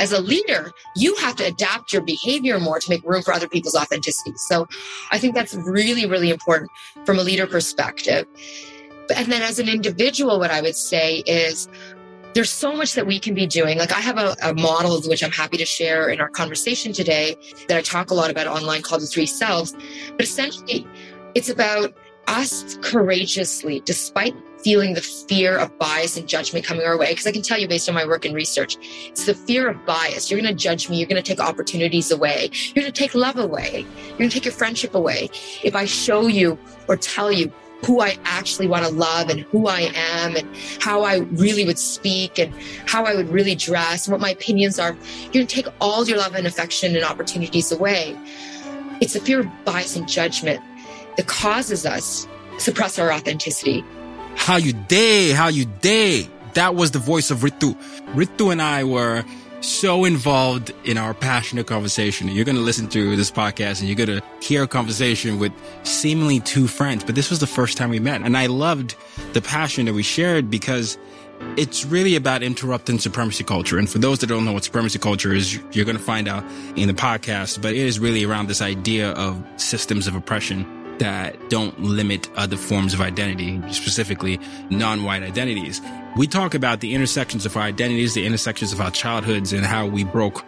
As a leader, you have to adapt your behavior more to make room for other people's authenticity. So I think that's really, really important from a leader perspective. And then as an individual, what I would say is there's so much that we can be doing. Like I have a, a model which I'm happy to share in our conversation today that I talk a lot about online called the three selves. But essentially, it's about us courageously, despite feeling the fear of bias and judgment coming our way. Because I can tell you, based on my work and research, it's the fear of bias. You're going to judge me. You're going to take opportunities away. You're going to take love away. You're going to take your friendship away. If I show you or tell you who I actually want to love and who I am and how I really would speak and how I would really dress and what my opinions are, you're going to take all your love and affection and opportunities away. It's the fear of bias and judgment that causes us to suppress our authenticity. How you day? How you day? That was the voice of Ritu. Ritu and I were so involved in our passionate conversation. You're going to listen to this podcast and you're going to hear a conversation with seemingly two friends, but this was the first time we met. And I loved the passion that we shared because it's really about interrupting supremacy culture. And for those that don't know what supremacy culture is, you're going to find out in the podcast, but it is really around this idea of systems of oppression that don't limit other forms of identity, specifically non-white identities. We talk about the intersections of our identities, the intersections of our childhoods and how we broke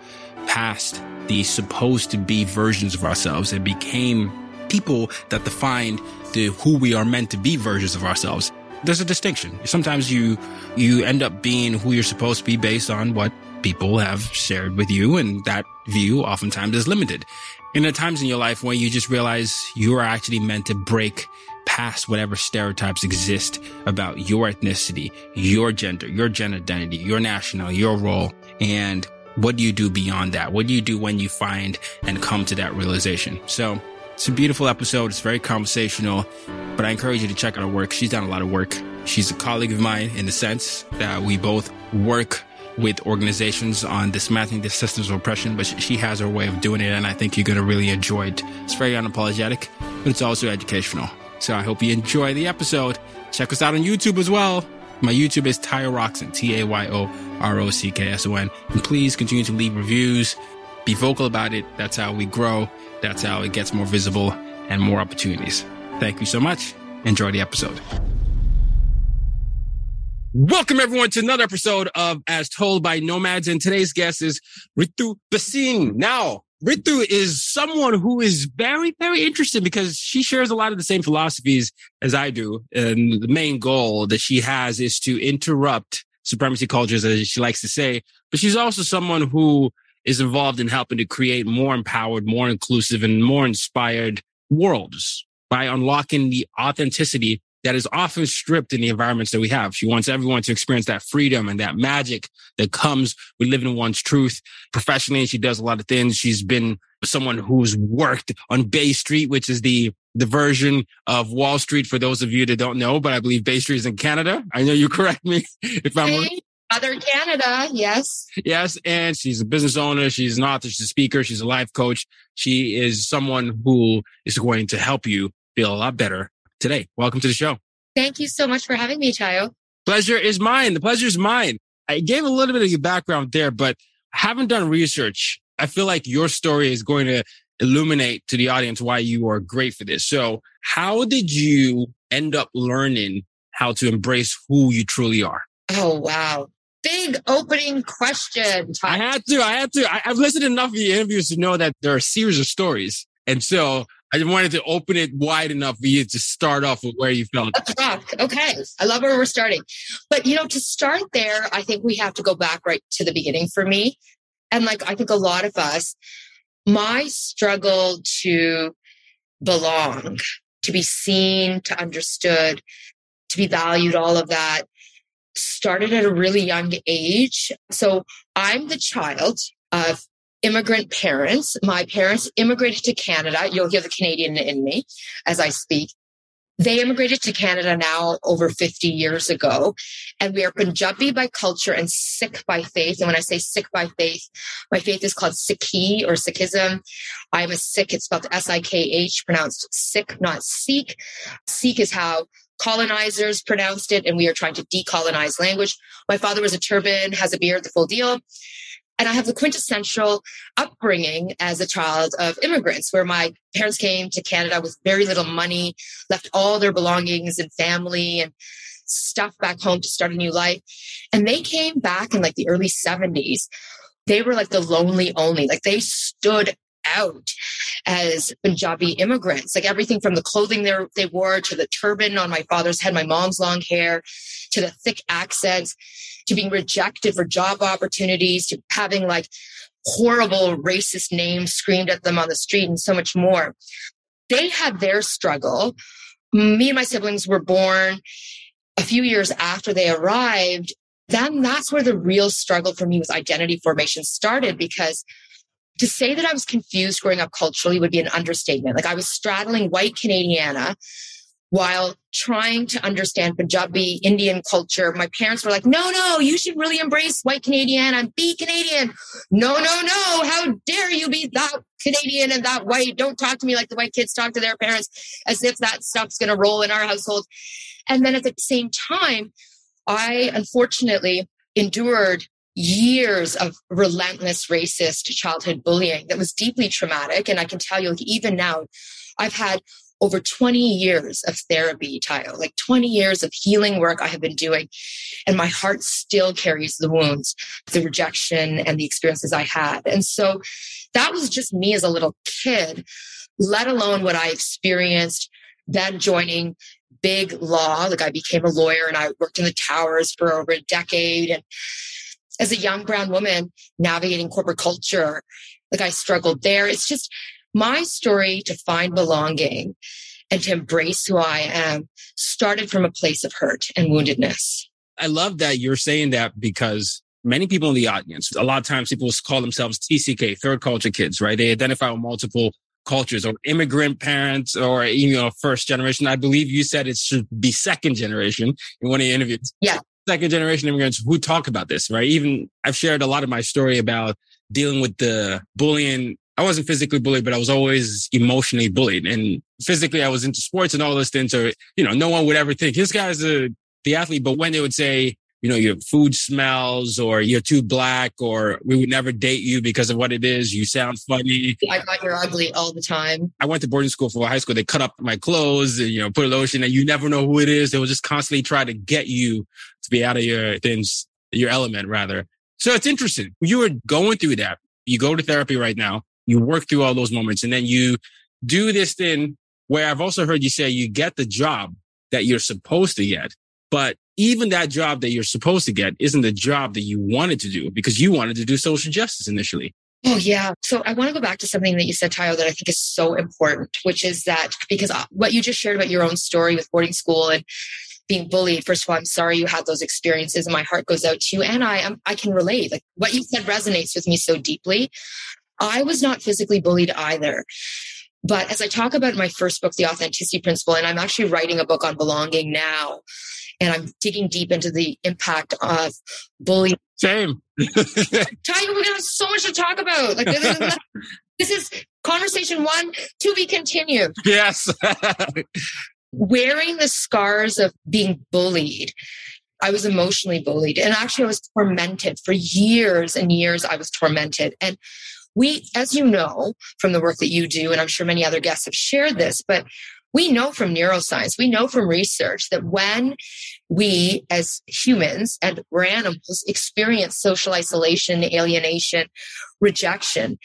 past the supposed to be versions of ourselves and became people that defined the who we are meant to be versions of ourselves. There's a distinction. Sometimes you, you end up being who you're supposed to be based on what people have shared with you. And that view oftentimes is limited. And are times in your life when you just realize you are actually meant to break past whatever stereotypes exist about your ethnicity, your gender, your gender identity, your nationality, your role. And what do you do beyond that? What do you do when you find and come to that realization? So it's a beautiful episode. It's very conversational, but I encourage you to check out her work. She's done a lot of work. She's a colleague of mine in the sense that we both work with organizations on dismantling the systems of oppression, but she has her way of doing it, and I think you're going to really enjoy it. It's very unapologetic, but it's also educational. So I hope you enjoy the episode. Check us out on YouTube as well. My YouTube is Tayo Rockson, T-A-Y-O-R-O-C-K-S-O-N. And please continue to leave reviews. Be vocal about it. That's how we grow. That's how it gets more visible and more opportunities. Thank you so much. Enjoy the episode. Welcome everyone to another episode of As Told by Nomads. And today's guest is Ritu Bhasin. Now, Ritu is someone who is very, very interesting because she shares a lot of the same philosophies as I do. And the main goal that she has is to interrupt supremacy cultures, as she likes to say. But she's also someone who is involved in helping to create more empowered, more inclusive, and more inspired worlds by unlocking the authenticity that is often stripped in the environments that we have. She wants everyone to experience that freedom and that magic that comes with living one's truth. Professionally, she does a lot of things. She's been someone who's worked on Bay Street, which is the the version of Wall Street for those of you that don't know, but I believe Bay Street is in Canada. I know you correct me if I'm hey, Other Canada, yes. Yes, and she's a business owner, she's an author, she's a speaker, she's a life coach. She is someone who is going to help you feel a lot better today. Welcome to the show. Thank you so much for having me, Tayo. Pleasure is mine. The pleasure is mine. I gave a little bit of your background there, but haven't done research. I feel like your story is going to illuminate to the audience why you are great for this. So how did you end up learning how to embrace who you truly are? Oh, wow. Big opening question. I had to. I had to. I, have listened to enough of your interviews to know that there are a series of stories. And so I just wanted to open it wide enough for you to start off with where you felt. Okay. I love where we're starting. But, you know, to start there, I think we have to go back right to the beginning for me. And like, I think a lot of us, my struggle to belong, to be seen, to understood, to be valued, all of that started at a really young age. So I'm the child of immigrant parents. My parents immigrated to Canada. You'll hear the Canadian in me as I speak. They immigrated to Canada now over 50 years ago. And we are Punjabi by culture and Sikh by faith. And when I say Sikh by faith, my faith is called Sikhi or Sikhism. I'm a Sikh. It's spelled S-I-K-H, pronounced Sikh, not Sikh. Sikh is how colonizers pronounced it, and we are trying to decolonize language. My father was a turban, has a beard, the full deal. And I have the quintessential upbringing as a child of immigrants, where my parents came to Canada with very little money, left all their belongings and family and stuff back home to start a new life. And they came back in like the early 70s. They were like the lonely only, like they stood out as Punjabi immigrants. Like everything from the clothing they wore to the turban on my father's head, my mom's long hair, to the thick accents, to being rejected for job opportunities, to having like horrible racist names screamed at them on the street, and so much more. They had their struggle. Me and my siblings were born a few years after they arrived. Then that's where the real struggle for me with identity formation started because to say that I was confused growing up culturally would be an understatement. Like I was straddling white Canadiana while trying to understand Punjabi Indian culture. My parents were like, no, no, you should really embrace white Canadian and be Canadian. No, no, no. How dare you be that Canadian and that white? Don't talk to me like the white kids talk to their parents as if that stuff's going to roll in our household. And then at the same time, I unfortunately endured years of relentless racist childhood bullying that was deeply traumatic. And I can tell you, like, even now, I've had over 20 years of therapy, Tayo, like 20 years of healing work I have been doing. And my heart still carries the wounds, the rejection and the experiences I had. And so that was just me as a little kid, let alone what I experienced then joining big law. Like I became a lawyer and I worked in the towers for over a decade. And as a young brown woman navigating corporate culture, like I struggled there. It's just my story to find belonging and to embrace who I am started from a place of hurt and woundedness. I love that you're saying that because many people in the audience, a lot of times people call themselves TCK, third culture kids, right? They identify with multiple cultures or immigrant parents or you know first generation i believe you said it should be second generation in one of the interviews yeah second generation immigrants who talk about this, right? Even I've shared a lot of my story about dealing with the bullying. I wasn't physically bullied, but I was always emotionally bullied. And physically, I was into sports and all those things. So, you know, no one would ever think this guy's a, the athlete. But when they would say, you know, your food smells or you're too black or we would never date you because of what it is. You sound funny. I got you're ugly all the time. I went to boarding school for high school. They cut up my clothes and, you know, put a lotion and you never know who it is. They will just constantly try to get you to be out of your things, your element rather. So it's interesting. You were going through that. You go to therapy right now. You work through all those moments and then you do this thing where I've also heard you say you get the job that you're supposed to get, but even that job that you're supposed to get isn't the job that you wanted to do because you wanted to do social justice initially. Oh, yeah. So I want to go back to something that you said, Tayo, that I think is so important, which is that because uh, what you just shared about your own story with boarding school and being bullied. First of all, I'm sorry you had those experiences and my heart goes out to you. And I I can relate. Like what you said resonates with me so deeply. I was not physically bullied either. But as I talk about in my first book, The Authenticity Principle, and I'm actually writing a book on belonging now, and I'm digging deep into the impact of bullying. Same. Tayo, we're gonna have so much to talk about. Like this is conversation one to be continued. Yes. Wearing the scars of being bullied. I was emotionally bullied and actually I was tormented for years and years. I was tormented. And we, as you know, from the work that you do, and I'm sure many other guests have shared this, but we know from neuroscience, we know from research that when we as humans and we're animals experience social isolation, alienation, rejection,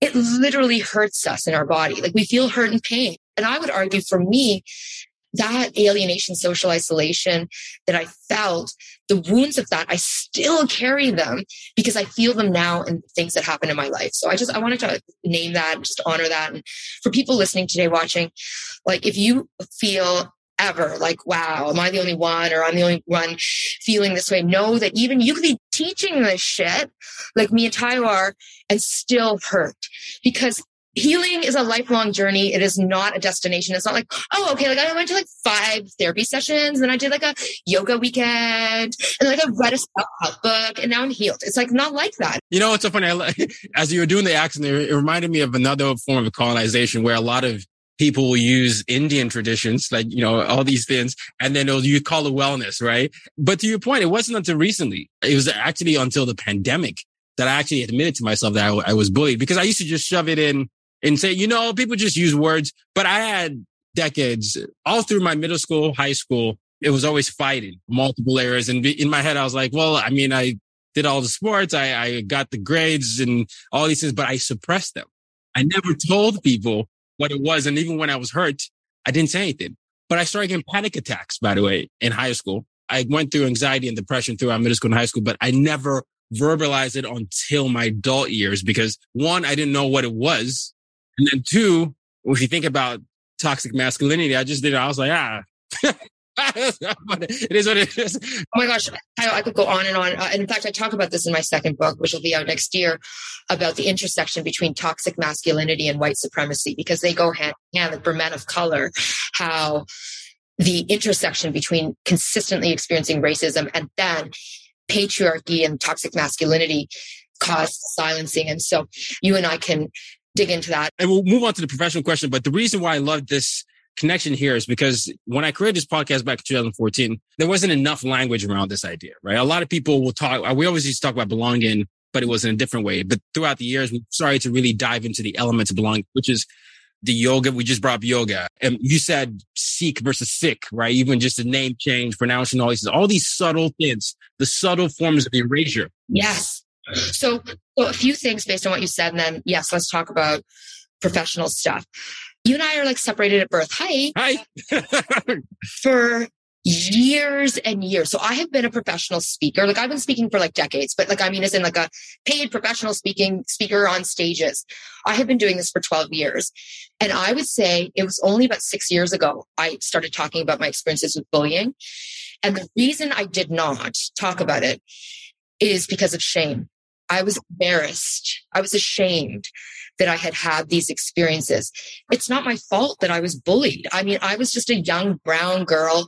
it literally hurts us in our body. Like we feel hurt and pain. And I would argue for me, that alienation, social isolation that I felt, the wounds of that, I still carry them because I feel them now in things that happen in my life. So I just, I wanted to name that, just honor that. And for people listening today, watching, like if you feel ever like, wow, am I the only one or I'm the only one feeling this way? Know that even you could be teaching this shit like me and Tayo are and still hurt because healing is a lifelong journey. It is not a destination. It's not like, oh, okay, like I went to like five therapy sessions and I did like a yoga weekend and like I read a self-help book and now I'm healed. It's like not like that. You know, it's so funny. As you were doing the accent, it reminded me of another form of colonization where a lot of people will use Indian traditions, like, you know, all these things, and then you call it wellness, right? But to your point, it wasn't until recently. It was actually until the pandemic that I actually admitted to myself that I, I was bullied because I used to just shove it in and say, you know, people just use words, but I had decades all through my middle school, high school. It was always fighting multiple areas. And in my head, I was like, well, I mean, I did all the sports. I, I got the grades and all these things, but I suppressed them. I never told people what it was. And even when I was hurt, I didn't say anything, but I started getting panic attacks, by the way, in high school. I went through anxiety and depression throughout middle school and high school, but I never verbalized it until my adult years because one, I didn't know what it was. And then two, if you think about toxic masculinity, I just did it. I was like, ah, it is what it is. Oh my gosh, I, I could go on and on. Uh, in fact, I talk about this in my second book, which will be out next year, about the intersection between toxic masculinity and white supremacy, because they go hand in hand. Like for men of color, how the intersection between consistently experiencing racism and then patriarchy and toxic masculinity caused silencing. And so you and I can dig into that. And we'll move on to the professional question. But the reason why I love this connection here is because when I created this podcast back in 2014, there wasn't enough language around this idea, right? A lot of people will talk, uh, we always used to talk about belonging, but it was in a different way. But throughout the years, we started to really dive into the elements of belonging, which is the yoga. We just brought up yoga. And you said Sikh versus Sikh, right? Even just the name change, pronouncing all these, all these subtle things, the subtle forms of erasure. Yes. So, a few things based on what you said, and then yes, let's talk about professional stuff. You and I are like separated at birth. Hi. Hi. for years and years. So I have been a professional speaker. Like I've been speaking for like decades, but like I mean as in like a paid professional speaking speaker on stages. I have been doing this for 12 years. And I would say it was only about 6 years ago I started talking about my experiences with bullying. And the reason I did not talk about it is because of shame. I was embarrassed. I was ashamed that I had had these experiences. It's not my fault that I was bullied. I mean, I was just a young brown girl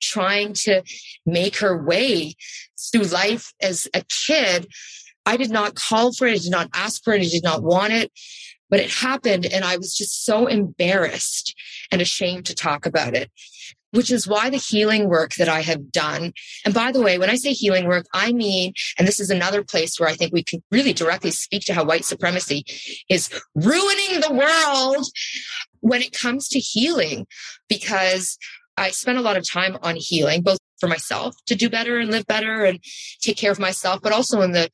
trying to make her way through life as a kid. I did not call for it. I did not ask for it. I did not want it, but it happened. And I was just so embarrassed and ashamed to talk about it which is why the healing work that I have done. And by the way, when I say healing work, I mean, and this is another place where I think we can really directly speak to how white supremacy is ruining the world when it comes to healing, because I spent a lot of time on healing, both for myself to do better and live better and take care of myself, but also in the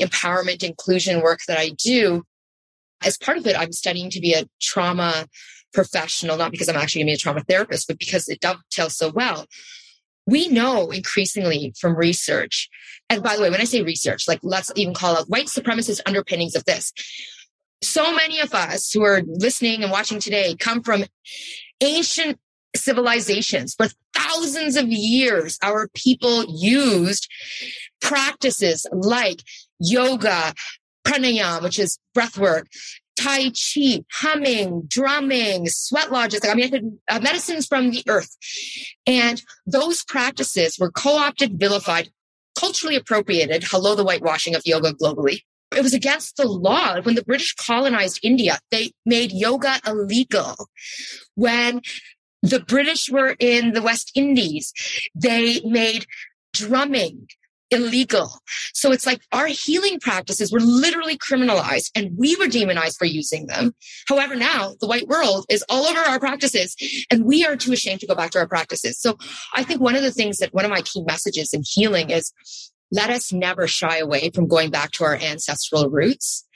empowerment inclusion work that I do. As part of it, I'm studying to be a trauma professional, not because I'm actually going to be a trauma therapist, but because it dovetails so well. We know increasingly from research, and by the way, when I say research, like let's even call out white supremacist underpinnings of this. So many of us who are listening and watching today come from ancient civilizations. For thousands of years, our people used practices like yoga, pranayama, which is breath work, Tai Chi, humming, drumming, sweat lodges. I mean, I could, uh, medicines from the earth. And those practices were co opted, vilified, culturally appropriated. Hello, the whitewashing of yoga globally. It was against the law. When the British colonized India, they made yoga illegal. When the British were in the West Indies, they made drumming illegal. So it's like our healing practices were literally criminalized and we were demonized for using them. However, now the white world is all over our practices and we are too ashamed to go back to our practices. So I think one of the things that one of my key messages in healing is let us never shy away from going back to our ancestral roots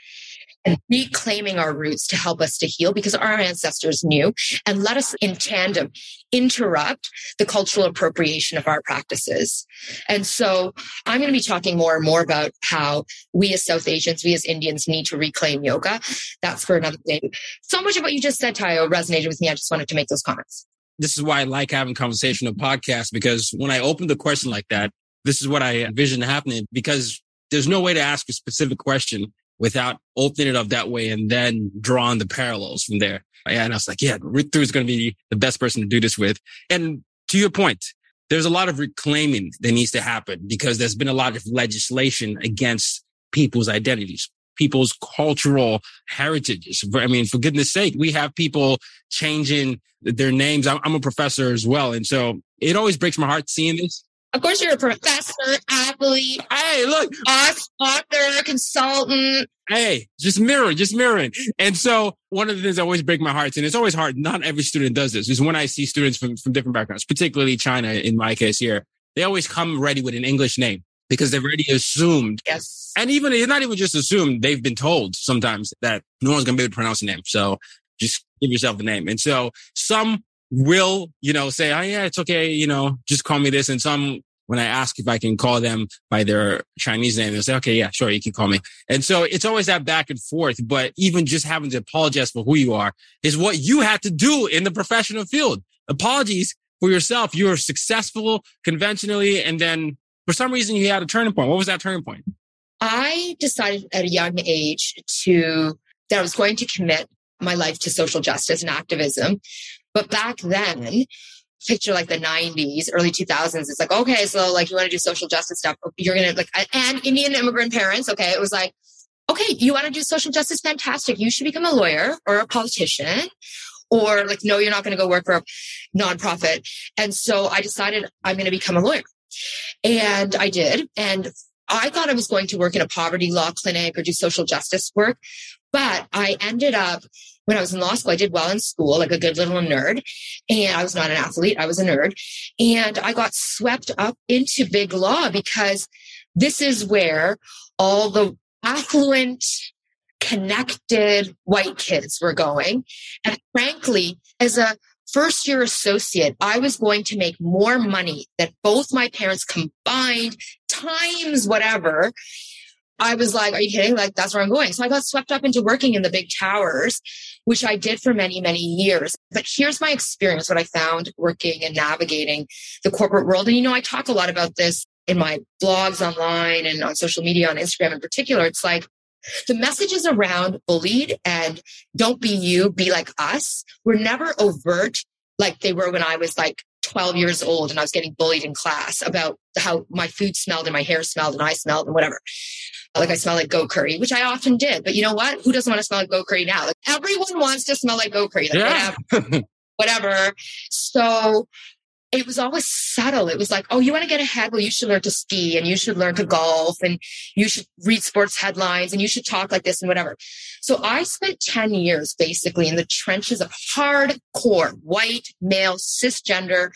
reclaiming our roots to help us to heal because our ancestors knew and let us in tandem interrupt the cultural appropriation of our practices. And so I'm going to be talking more and more about how we as South Asians, we as Indians need to reclaim yoga. That's for another day. So much of what you just said, Tayo, resonated with me. I just wanted to make those comments. This is why I like having conversation podcasts because when I open the question like that, this is what I envision happening because there's no way to ask a specific question without opening it up that way and then drawing the parallels from there. And I was like, yeah, Ritu is going to be the best person to do this with. And to your point, there's a lot of reclaiming that needs to happen because there's been a lot of legislation against people's identities, people's cultural heritages. I mean, for goodness sake, we have people changing their names. I'm a professor as well. And so it always breaks my heart seeing this of course, you're a professor, athlete. Hey, look, author, consultant. Hey, just mirroring, just mirroring. And so one of the things that always break my heart, and it's always hard, not every student does this, is when I see students from, from different backgrounds, particularly China in my case here, they always come ready with an English name because they've already assumed. Yes. And even, it's not even just assumed, they've been told sometimes that no one's going to be able to pronounce the name. So just give yourself a name. And so some will, you know, say, oh yeah, it's okay, you know, just call me this. And some when I ask if I can call them by their Chinese name, they'll say, okay, yeah, sure, you can call me. And so it's always that back and forth. But even just having to apologize for who you are is what you had to do in the professional field. Apologies for yourself. You were successful conventionally. And then for some reason you had a turning point. What was that turning point? I decided at a young age to, that I was going to commit my life to social justice and activism. But back then, picture like the 90s, early 2000s. It's like, okay, so like you want to do social justice stuff. You're going to like, and Indian immigrant parents. Okay. It was like, okay, you want to do social justice? Fantastic. You should become a lawyer or a politician or like, no, you're not going to go work for a nonprofit. And so I decided I'm going to become a lawyer. And I did. And I thought I was going to work in a poverty law clinic or do social justice work. But I ended up when I was in law school, I did well in school, like a good little nerd. And I was not an athlete, I was a nerd. And I got swept up into big law because this is where all the affluent, connected white kids were going. And frankly, as a first year associate, I was going to make more money than both my parents combined times whatever I was like, are you kidding? Like, that's where I'm going. So I got swept up into working in the big towers, which I did for many, many years. But here's my experience, what I found working and navigating the corporate world. And, you know, I talk a lot about this in my blogs online and on social media, on Instagram in particular. It's like, the messages around bullied and don't be you, be like us were never overt like they were when I was like 12 years old and I was getting bullied in class about how my food smelled and my hair smelled and I smelled and whatever like I smell like goat curry, which I often did. But you know what? Who doesn't want to smell like goat curry now? Like everyone wants to smell like goat curry. Like yeah. whatever. whatever. So it was always subtle. It was like, oh, you want to get ahead? Well, you should learn to ski and you should learn to golf and you should read sports headlines and you should talk like this and whatever. So I spent 10 years basically in the trenches of hardcore white, male, cisgender,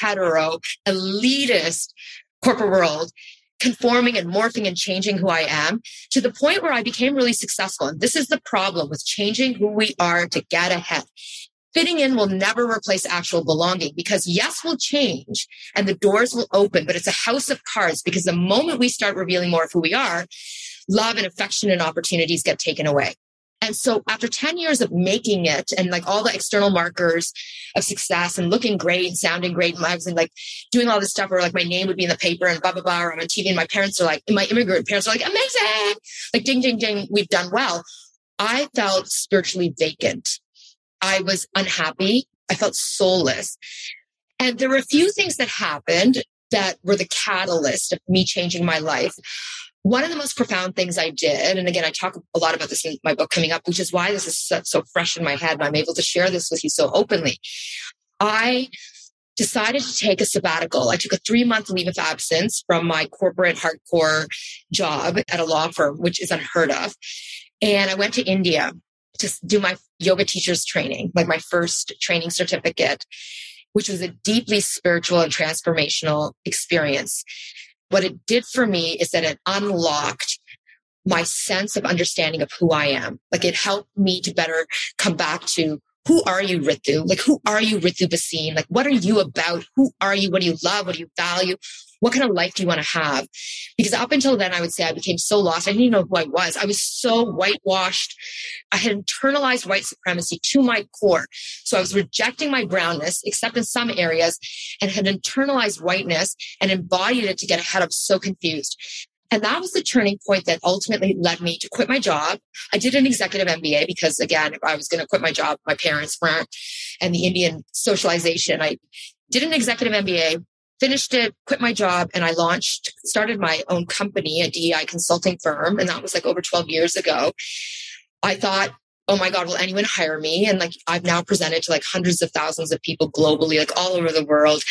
hetero, elitist corporate world conforming and morphing and changing who I am to the point where I became really successful. And this is the problem with changing who we are to get ahead. Fitting in will never replace actual belonging because yes, we'll change and the doors will open, but it's a house of cards because the moment we start revealing more of who we are, love and affection and opportunities get taken away. And so after 10 years of making it and like all the external markers of success and looking great and sounding great and I was in like doing all this stuff where like my name would be in the paper and blah, blah, blah, or I'm on TV and my parents are like, my immigrant parents are like, amazing. Like ding, ding, ding, we've done well. I felt spiritually vacant. I was unhappy. I felt soulless. And there were a few things that happened that were the catalyst of me changing my life one of the most profound things I did, and again, I talk a lot about this in my book coming up, which is why this is so, fresh in my head and I'm able to share this with you so openly. I decided to take a sabbatical. I took a three month leave of absence from my corporate hardcore job at a law firm, which is unheard of. And I went to India to do my yoga teacher's training, like my first training certificate, which was a deeply spiritual and transformational experience. What it did for me is that it unlocked my sense of understanding of who I am. Like it helped me to better come back to who are you, Ritu? Like, who are you, Ritu Bhasin? Like, what are you about? Who are you? What do you love? What do you value? What kind of life do you want to have? Because up until then, I would say I became so lost. I didn't even know who I was. I was so whitewashed. I had internalized white supremacy to my core. So I was rejecting my brownness, except in some areas, and had internalized whiteness and embodied it to get ahead. I was so confused. And that was the turning point that ultimately led me to quit my job. I did an executive MBA because again, I was going to quit my job. My parents weren't and the Indian socialization. I did an executive MBA, finished it, quit my job, and I launched, started my own company, a DEI consulting firm. And that was like over 12 years ago. I thought, oh my God, will anyone hire me? And like I've now presented to like hundreds of thousands of people globally, like all over the world.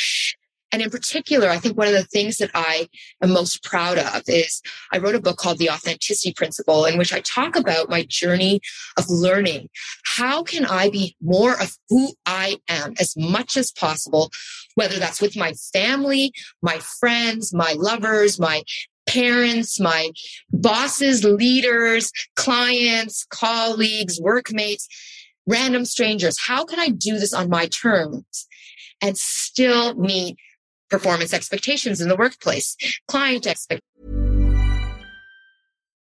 And in particular, I think one of the things that I am most proud of is I wrote a book called The Authenticity Principle, in which I talk about my journey of learning. How can I be more of who I am as much as possible, whether that's with my family, my friends, my lovers, my parents, my bosses, leaders, clients, colleagues, workmates, random strangers. How can I do this on my terms and still meet performance expectations in the workplace, client expectations.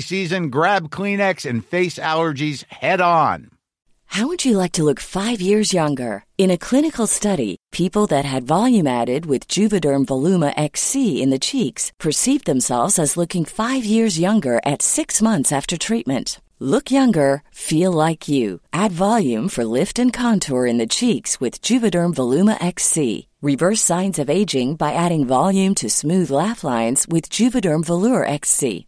season, grab Kleenex and face allergies head on. How would you like to look five years younger? In a clinical study, people that had volume added with Juvederm Voluma XC in the cheeks perceived themselves as looking five years younger at six months after treatment. Look younger, feel like you. Add volume for lift and contour in the cheeks with Juvederm Voluma XC. Reverse signs of aging by adding volume to smooth laugh lines with Juvederm Vollure XC.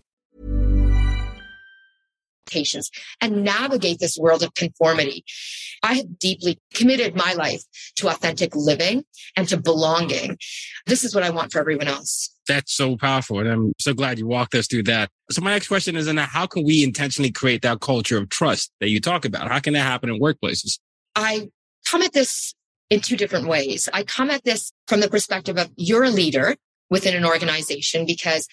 Patience and navigate this world of conformity. I have deeply committed my life to authentic living and to belonging. This is what I want for everyone else. That's so powerful. And I'm so glad you walked us through that. So my next question is, how can we intentionally create that culture of trust that you talk about? How can that happen in workplaces? I come at this in two different ways. I come at this from the perspective of you're a leader within an organization because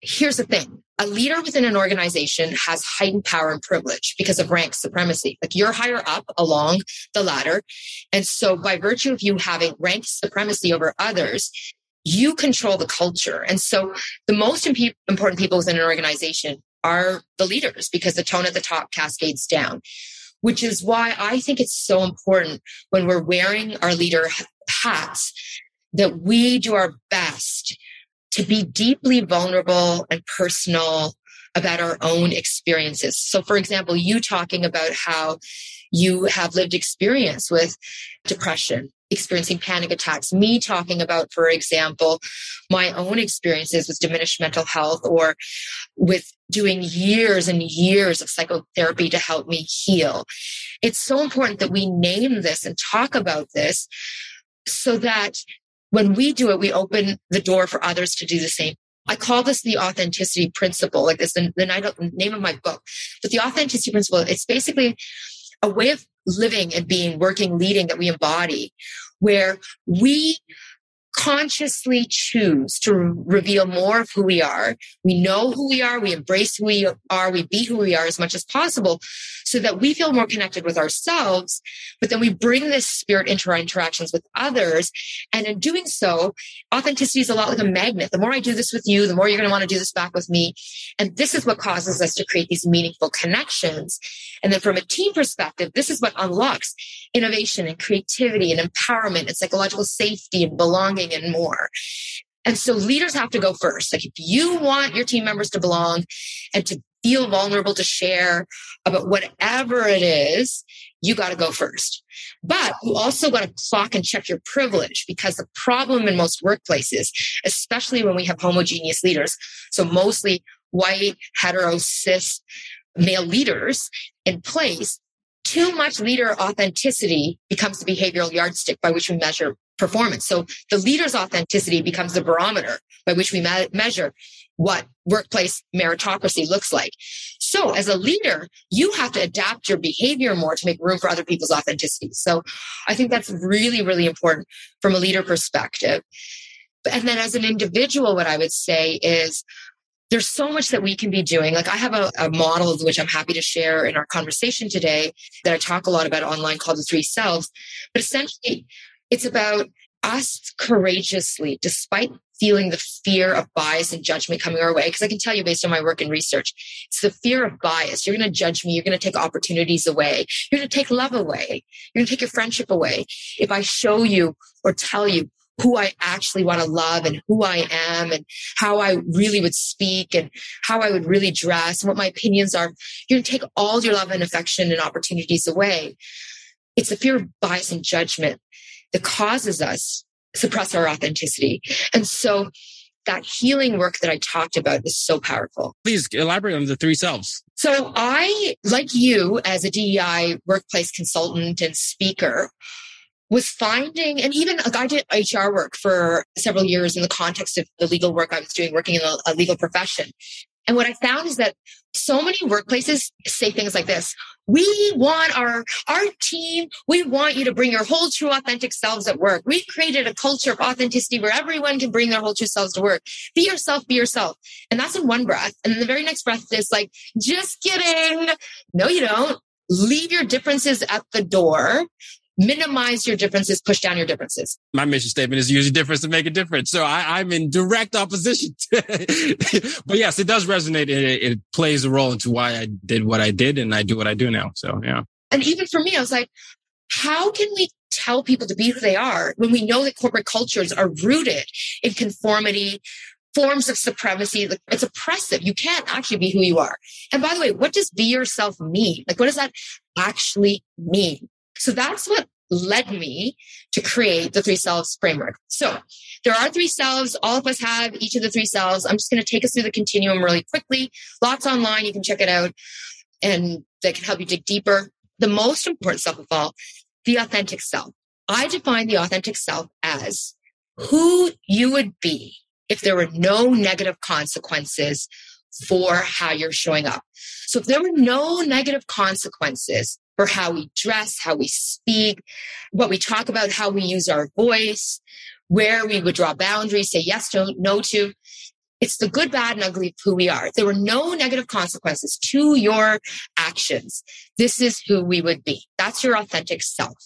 here's the thing a leader within an organization has heightened power and privilege because of rank supremacy. Like you're higher up along the ladder. And so by virtue of you having rank supremacy over others, you control the culture. And so the most imp- important people within an organization are the leaders because the tone at the top cascades down, which is why I think it's so important when we're wearing our leader hats that we do our best to be deeply vulnerable and personal about our own experiences. So, for example, you talking about how you have lived experience with depression, experiencing panic attacks, me talking about, for example, my own experiences with diminished mental health or with doing years and years of psychotherapy to help me heal. It's so important that we name this and talk about this so that when we do it, we open the door for others to do the same. I call this the authenticity principle. Like this, the, the name of my book. But the authenticity principle, it's basically a way of living and being, working, leading that we embody, where we consciously choose to reveal more of who we are. We know who we are. We embrace who we are. We be who we are as much as possible so that we feel more connected with ourselves. But then we bring this spirit into our interactions with others. And in doing so, authenticity is a lot like a magnet. The more I do this with you, the more you're going to want to do this back with me. And this is what causes us to create these meaningful connections. And then from a team perspective, this is what unlocks innovation and creativity and empowerment and psychological safety and belonging and more. And so leaders have to go first. Like if you want your team members to belong and to feel vulnerable to share about whatever it is, you got to go first. But you also got to clock and check your privilege because the problem in most workplaces, especially when we have homogeneous leaders, so mostly white, hetero, cis male leaders in place, too much leader authenticity becomes the behavioral yardstick by which we measure performance. So the leader's authenticity becomes the barometer by which we me- measure what workplace meritocracy looks like. So as a leader, you have to adapt your behavior more to make room for other people's authenticity. So I think that's really, really important from a leader perspective. And then as an individual, what I would say is there's so much that we can be doing. Like I have a, a, model which I'm happy to share in our conversation today that I talk a lot about online called the three selves. But essentially, it's about us courageously, despite feeling the fear of bias and judgment coming our way. Because I can tell you based on my work and research, it's the fear of bias. You're going to judge me. You're going to take opportunities away. You're going to take love away. You're going to take your friendship away. If I show you or tell you who I actually want to love and who I am and how I really would speak and how I would really dress and what my opinions are, you're going to take all your love and affection and opportunities away. It's the fear of bias and judgment that causes us suppress our authenticity. And so that healing work that I talked about is so powerful. Please elaborate on the three selves. So I, like you as a DEI workplace consultant and speaker, was finding, and even like I did HR work for several years in the context of the legal work I was doing, working in a, legal profession. And what I found is that so many workplaces say things like this. We want our, our team. We want you to bring your whole true authentic selves at work. We've created a culture of authenticity where everyone can bring their whole true selves to work. Be yourself, be yourself. And that's in one breath. And then the very next breath is like, just kidding. No, you don't. Leave your differences at the door minimize your differences, push down your differences. My mission statement is use a difference to make a difference. So I, am in direct opposition. but yes, it does resonate. It, it plays a role into why I did what I did and I do what I do now. So yeah. And even for me, I was like, how can we tell people to be who they are when we know that corporate cultures are rooted in conformity, forms of supremacy. It's oppressive. You can't actually be who you are. And by the way, what does be yourself mean? Like, what does that actually mean? So that's what led me to create the three selves framework. So there are three selves. All of us have each of the three selves. I'm just going to take us through the continuum really quickly. Lots online. You can check it out and that can help you dig deeper. The most important self of all, the authentic self. I define the authentic self as who you would be if there were no negative consequences for how you're showing up. So if there were no negative consequences for how we dress, how we speak, what we talk about, how we use our voice, where we would draw boundaries, say yes to, no to. It's the good, bad, and ugly of who we are. There were no negative consequences to your actions, this is who we would be. That's your authentic self.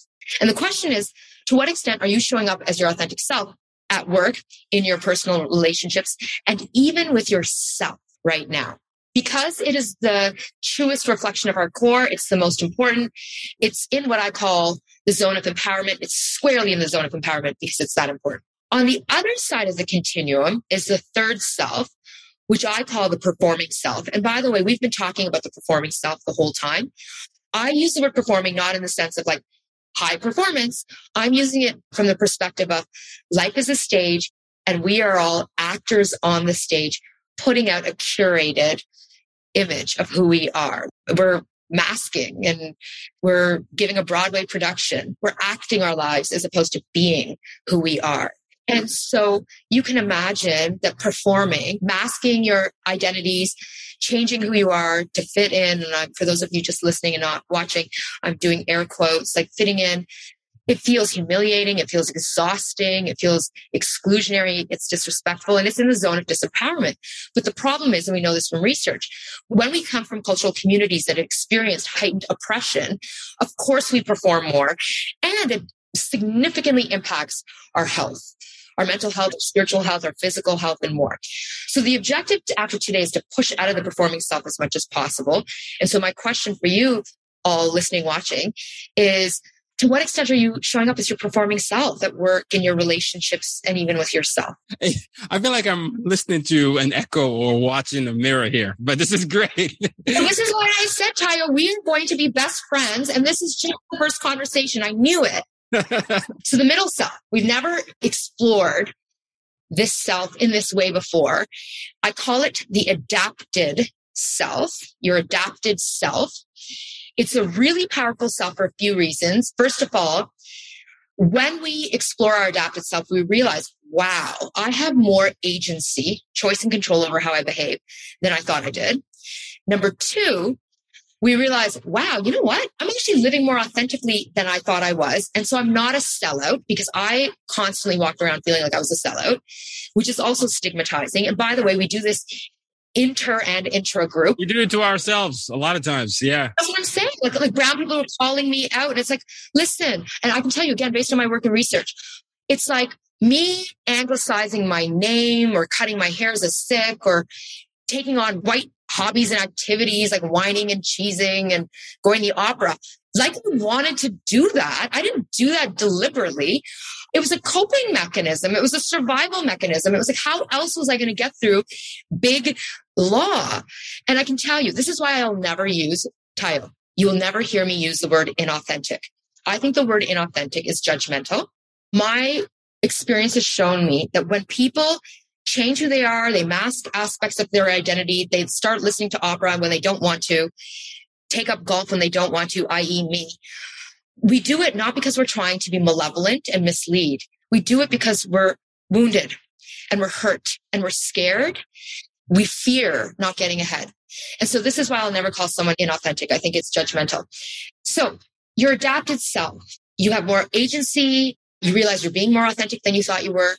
And the question is, to what extent are you showing up as your authentic self at work, in your personal relationships, and even with yourself right now? Because it is the truest reflection of our core, it's the most important. It's in what I call the zone of empowerment. It's squarely in the zone of empowerment because it's that important. On the other side of the continuum is the third self, which I call the performing self. And by the way, we've been talking about the performing self the whole time. I use the word performing not in the sense of like high performance. I'm using it from the perspective of life is a stage and we are all actors on the stage putting out a curated image of who we are. We're masking and we're giving a Broadway production. We're acting our lives as opposed to being who we are. And so you can imagine that performing, masking your identities, changing who you are to fit in. And I'm, for those of you just listening and not watching, I'm doing air quotes, like fitting in. It feels humiliating. It feels exhausting. It feels exclusionary. It's disrespectful and it's in the zone of disempowerment. But the problem is, and we know this from research, when we come from cultural communities that experienced heightened oppression, of course we perform more and it significantly impacts our health our mental health, our spiritual health, our physical health, and more. So the objective after today is to push out of the performing self as much as possible. And so my question for you all listening, watching is to what extent are you showing up as your performing self at work in your relationships and even with yourself i feel like i'm listening to an echo or watching a mirror here but this is great this is what i said Tayo. we are going to be best friends and this is just the first conversation i knew it so the middle self, we've never explored this self in this way before. I call it the adapted self, your adapted self. It's a really powerful self for a few reasons. First of all, when we explore our adapted self, we realize, wow, I have more agency, choice, and control over how I behave than I thought I did. Number two, we realize, wow, you know what? I'm actually living more authentically than I thought I was. And so I'm not a sellout because I constantly walked around feeling like I was a sellout, which is also stigmatizing. And by the way, we do this inter and intra group. We do it to ourselves a lot of times. Yeah. That's what I'm saying. Like, like brown people are calling me out. And it's like, listen, and I can tell you again, based on my work and research, it's like me anglicizing my name or cutting my hair as a Sikh or taking on white hobbies and activities like wining and cheesing and going to the opera. Like I wanted to do that. I didn't do that deliberately. It was a coping mechanism. It was a survival mechanism. It was like, how else was I going to get through big law? And I can tell you, this is why I'll never use title. You will never hear me use the word inauthentic. I think the word inauthentic is judgmental. My experience has shown me that when people change who they are. They mask aspects of their identity. They start listening to opera when they don't want to, take up golf when they don't want to, i.e., me. We do it not because we're trying to be malevolent and mislead. We do it because we're wounded and we're hurt and we're scared. We fear not getting ahead. And so this is why I'll never call someone inauthentic. I think it's judgmental. So your adapted self, you have more agency, you realize you're being more authentic than you thought you were.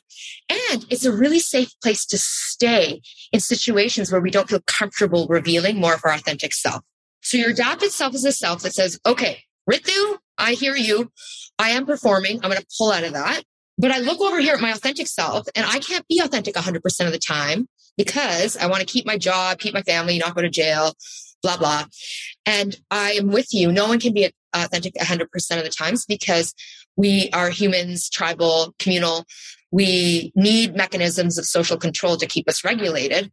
And it's a really safe place to stay in situations where we don't feel comfortable revealing more of our authentic self. So your adapted self is a self that says, okay, Ritu, I hear you. I am performing. I'm going to pull out of that. But I look over here at my authentic self and I can't be authentic 100% of the time because I want to keep my job, keep my family, not go to jail, blah, blah. And I am with you. No one can be authentic 100% of the times because we are humans, tribal, communal. We need mechanisms of social control to keep us regulated.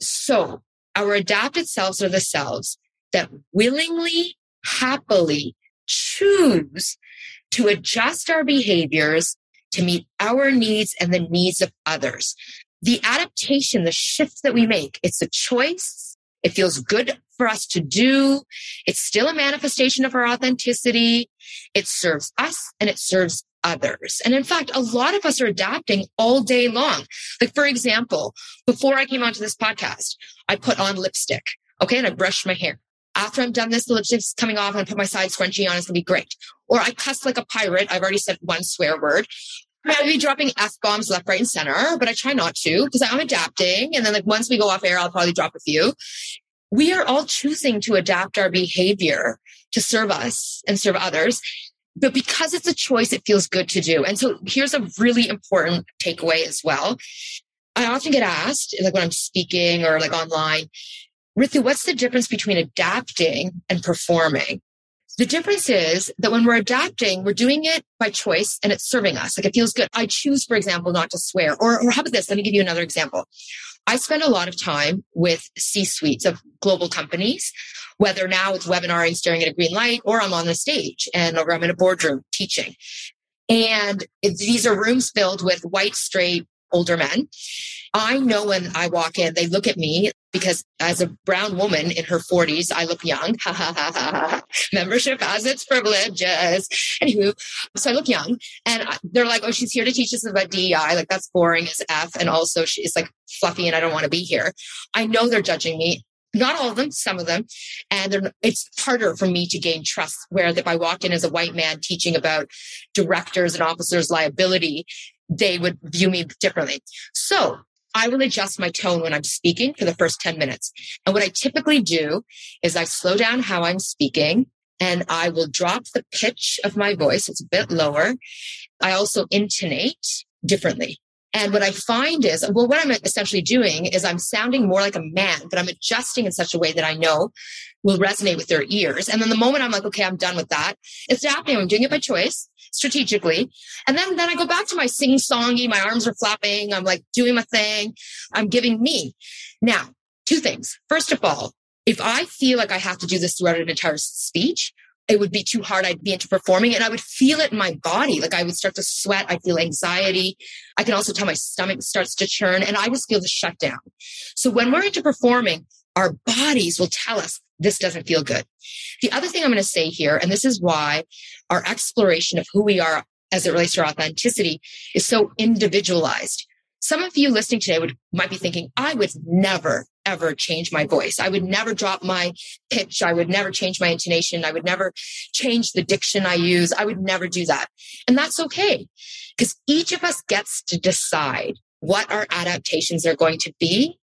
So our adapted selves are the selves that willingly, happily choose to adjust our behaviors to meet our needs and the needs of others. The adaptation, the shift that we make, it's a choice. It feels good for us to do. It's still a manifestation of our authenticity. It serves us and it serves others. And in fact, a lot of us are adapting all day long. Like, for example, before I came onto this podcast, I put on lipstick. Okay. And I brushed my hair. After I'm done this, the lipstick's coming off and I put my side scrunchie on. It's to be great. Or I cuss like a pirate. I've already said one swear word. I'll be dropping F bombs left, right, and center, but I try not to because I'm adapting. And then like once we go off air, I'll probably drop a few we are all choosing to adapt our behavior to serve us and serve others. But because it's a choice, it feels good to do. And so here's a really important takeaway as well. I often get asked, like when I'm speaking or like online, Ritu, what's the difference between adapting and performing? The difference is that when we're adapting, we're doing it by choice and it's serving us. Like it feels good. I choose, for example, not to swear. Or, or how about this? Let me give you another example. I spend a lot of time with C suites of global companies, whether now it's webinaring, staring at a green light, or I'm on the stage and or I'm in a boardroom teaching. And these are rooms filled with white, straight, older men. I know when I walk in, they look at me because as a brown woman in her 40s, I look young. Membership has its privileges. Anywho, so I look young and they're like, oh, she's here to teach us about DEI. Like that's boring as F. And also she's like fluffy and I don't want to be here. I know they're judging me not all of them, some of them. And it's harder for me to gain trust where if I walk in as a white man teaching about directors and officers liability, they would view me differently. So I will adjust my tone when I'm speaking for the first 10 minutes. And what I typically do is I slow down how I'm speaking and I will drop the pitch of my voice. It's a bit lower. I also intonate differently. And what I find is, well, what I'm essentially doing is I'm sounding more like a man, but I'm adjusting in such a way that I know will resonate with their ears. And then the moment I'm like, okay, I'm done with that, it's happening. I'm doing it by choice strategically. And then, then I go back to my sing songy. My arms are flapping. I'm like doing my thing. I'm giving me. Now, two things. First of all, if I feel like I have to do this throughout an entire speech, it would be too hard. I'd be into performing and I would feel it in my body. Like I would start to sweat. I feel anxiety. I can also tell my stomach starts to churn and I just feel the shutdown. So when we're into performing, our bodies will tell us this doesn't feel good. The other thing I'm going to say here, and this is why our exploration of who we are as it relates to our authenticity is so individualized. Some of you listening today would might be thinking, I would never ever change my voice. I would never drop my pitch. I would never change my intonation. I would never change the diction I use. I would never do that. And that's okay because each of us gets to decide what our adaptations are going to be.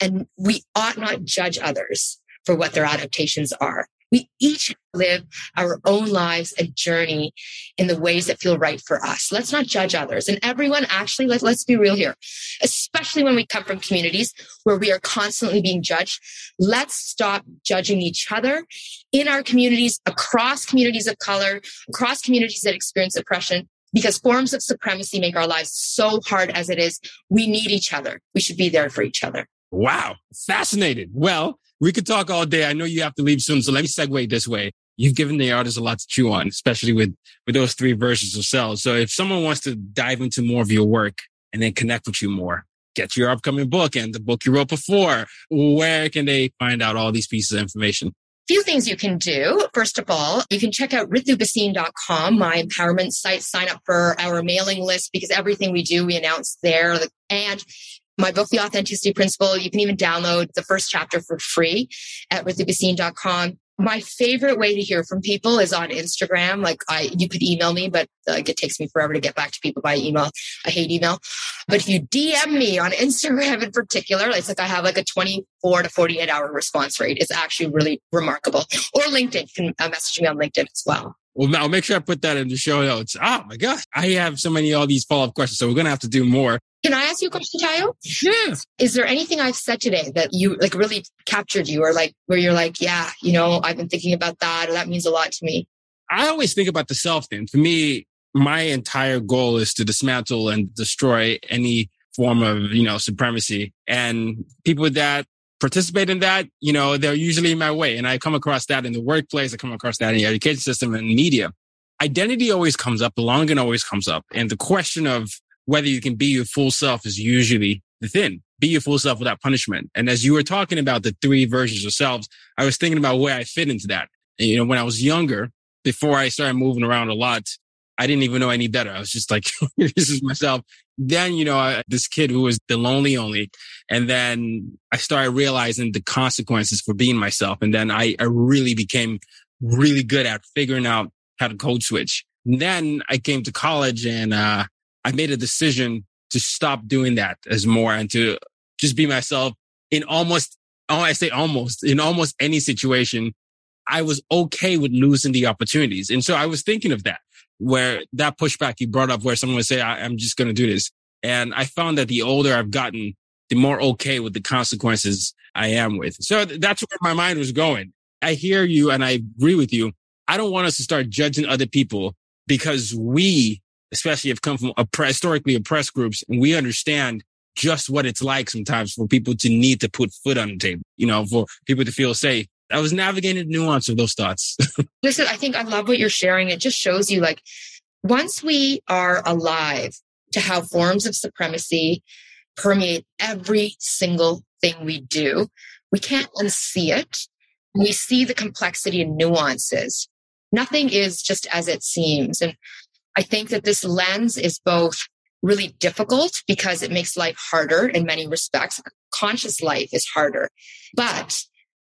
And we ought not judge others for what their adaptations are. We each live our own lives and journey in the ways that feel right for us. Let's not judge others. And everyone actually, let, let's be real here, especially when we come from communities where we are constantly being judged. Let's stop judging each other in our communities, across communities of color, across communities that experience oppression. Because forms of supremacy make our lives so hard as it is. We need each other. We should be there for each other. Wow. Fascinated. Well, we could talk all day. I know you have to leave soon. So let me segue this way. You've given the artist a lot to chew on, especially with, with those three versions of cells. So if someone wants to dive into more of your work and then connect with you more, get your upcoming book and the book you wrote before, where can they find out all these pieces of information? few things you can do. First of all, you can check out ritubhasin.com, my empowerment site, sign up for our mailing list because everything we do, we announce there. And my book, The Authenticity Principle. You can even download the first chapter for free at ritubhasin.com. My favorite way to hear from people is on Instagram. Like I, you could email me, but like it takes me forever to get back to people by email. I hate email. But if you DM me on Instagram in particular, it's like I have like a 24 to 48 hour response rate. It's actually really remarkable. Or LinkedIn, you can uh, message me on LinkedIn as well. Well, I'll make sure I put that in the show notes. Oh my gosh. I have so many, all these follow up questions. So we're going to have to do more. Can I ask you a question, Tayo? Yes. Is there anything I've said today that you like really captured you or like where you're like, yeah, you know, I've been thinking about that or that means a lot to me? I always think about the self thing. For me, my entire goal is to dismantle and destroy any form of, you know, supremacy. And people that participate in that, you know, they're usually in my way. And I come across that in the workplace. I come across that in the education system and media. Identity always comes up. Belonging always comes up. And the question of whether you can be your full self is usually the thing. Be your full self without punishment. And as you were talking about the three versions of selves, I was thinking about where I fit into that. And, you know, when I was younger, before I started moving around a lot, I didn't even know any better. I was just like, this is myself. Then, you know, I, this kid who was the lonely only. And then I started realizing the consequences for being myself. And then I, I really became really good at figuring out how to code switch. And then I came to college and, uh, I made a decision to stop doing that as more and to just be myself in almost, oh, I say almost in almost any situation. I was okay with losing the opportunities. And so I was thinking of that where that pushback you brought up where someone would say, I'm just going to do this. And I found that the older I've gotten, the more okay with the consequences I am with. So that's where my mind was going. I hear you and I agree with you. I don't want us to start judging other people because we, especially have come from historically oppressed groups and we understand just what it's like sometimes for people to need to put foot on the table, you know, for people to feel safe. I was navigating the nuance of those thoughts. Listen, I think I love what you're sharing. It just shows you like once we are alive to how forms of supremacy permeate every single thing we do. We can't unsee it. We see the complexity and nuances. Nothing is just as it seems. And I think that this lens is both really difficult because it makes life harder in many respects. Conscious life is harder, but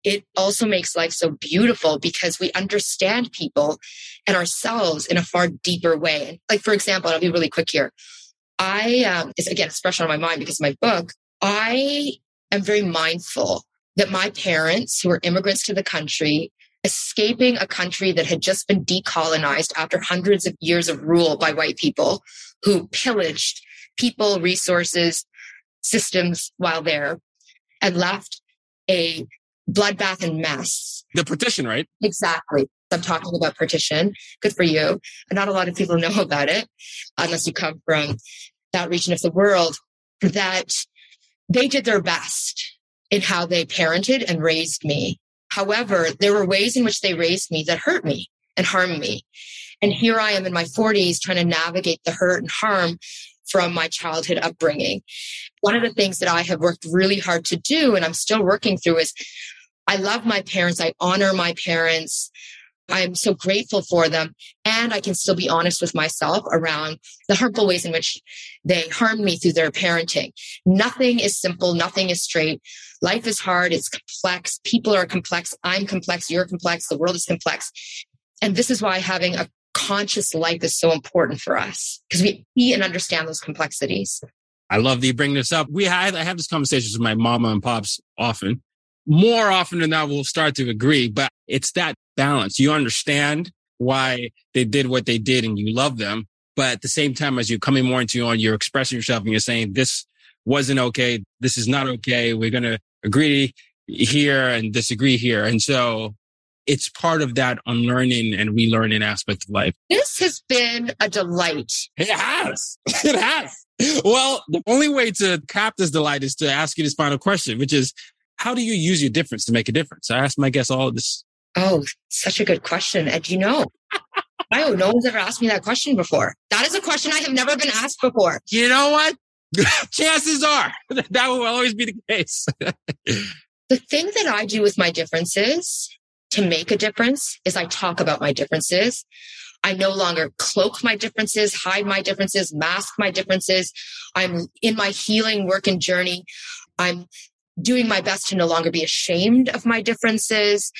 it also makes life so beautiful because we understand people and ourselves in a far deeper way. Like, for example, I'll be really quick here. I, um, is again, it's fresh on my mind because my book. I am very mindful that my parents, who were immigrants to the country, escaping a country that had just been decolonized after hundreds of years of rule by white people who pillaged people, resources, systems while there and left a bloodbath and mess. The partition, right? Exactly. I'm talking about partition. Good for you. Not a lot of people know about it unless you come from that region of the world that they did their best in how they parented and raised me. However, there were ways in which they raised me that hurt me and harmed me. And here I am in my 40s trying to navigate the hurt and harm from my childhood upbringing. One of the things that I have worked really hard to do, and I'm still working through, is I love my parents. I honor my parents. I'm so grateful for them. And I can still be honest with myself around the harmful ways in which they harmed me through their parenting. Nothing is simple. Nothing is straight. Life is hard. It's complex. People are complex. I'm complex. You're complex. The world is complex. And this is why having a conscious life is so important for us because we see and understand those complexities. I love that you bring this up. We have, I have this conversations with my mama and pops often. More often than not, we'll start to agree, but it's that balance. You understand why they did what they did and you love them. But at the same time, as you're coming more into your own, you're expressing yourself and you're saying, this wasn't okay. This is not okay. We're going to agree here and disagree here. And so it's part of that unlearning and relearning aspect of life. This has been a delight. It has. It has. Well, the only way to cap this delight is to ask you this final question, which is how do you use your difference to make a difference? I ask my guests all of this. Oh, such a good question. And you know, I don't no one's ever asked me that question before. That is a question I have never been asked before. You know what? Chances are that will always be the case. the thing that I do with my differences to make a difference is I talk about my differences. I no longer cloak my differences, hide my differences, mask my differences. I'm in my healing work and journey. I'm doing my best to no longer be ashamed of my differences.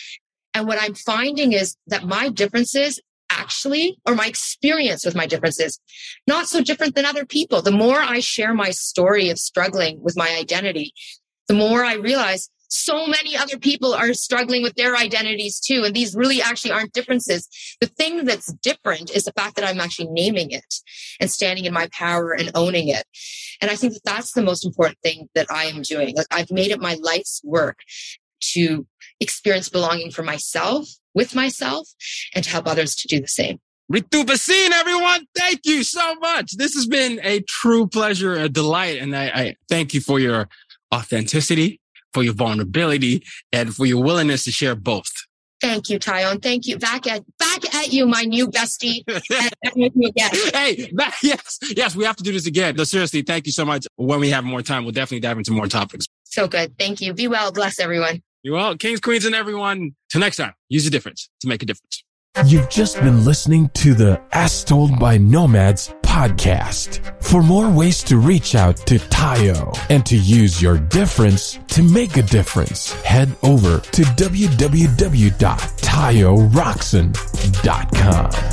And what I'm finding is that my differences actually, or my experience with my differences, not so different than other people. The more I share my story of struggling with my identity, the more I realize so many other people are struggling with their identities too. And these really actually aren't differences. The thing that's different is the fact that I'm actually naming it and standing in my power and owning it. And I think that that's the most important thing that I am doing. Like I've made it my life's work to experience belonging for myself, with myself, and to help others to do the same. Ritu Bhasin, everyone. Thank you so much. This has been a true pleasure, a delight. And I, I thank you for your authenticity, for your vulnerability and for your willingness to share both. Thank you, Tayo. Thank you. Back at back at you, my new bestie. hey, back, yes, yes, we have to do this again. No, seriously, thank you so much. When we have more time, we'll definitely dive into more topics. So good. Thank you. Be well. Bless everyone. You well, kings, queens, and everyone. Till next time, use a difference to make a difference. You've just been listening to the As Told by Nomads podcast. For more ways to reach out to Tayo and to use your difference to make a difference, head over to www.tayorockson.com.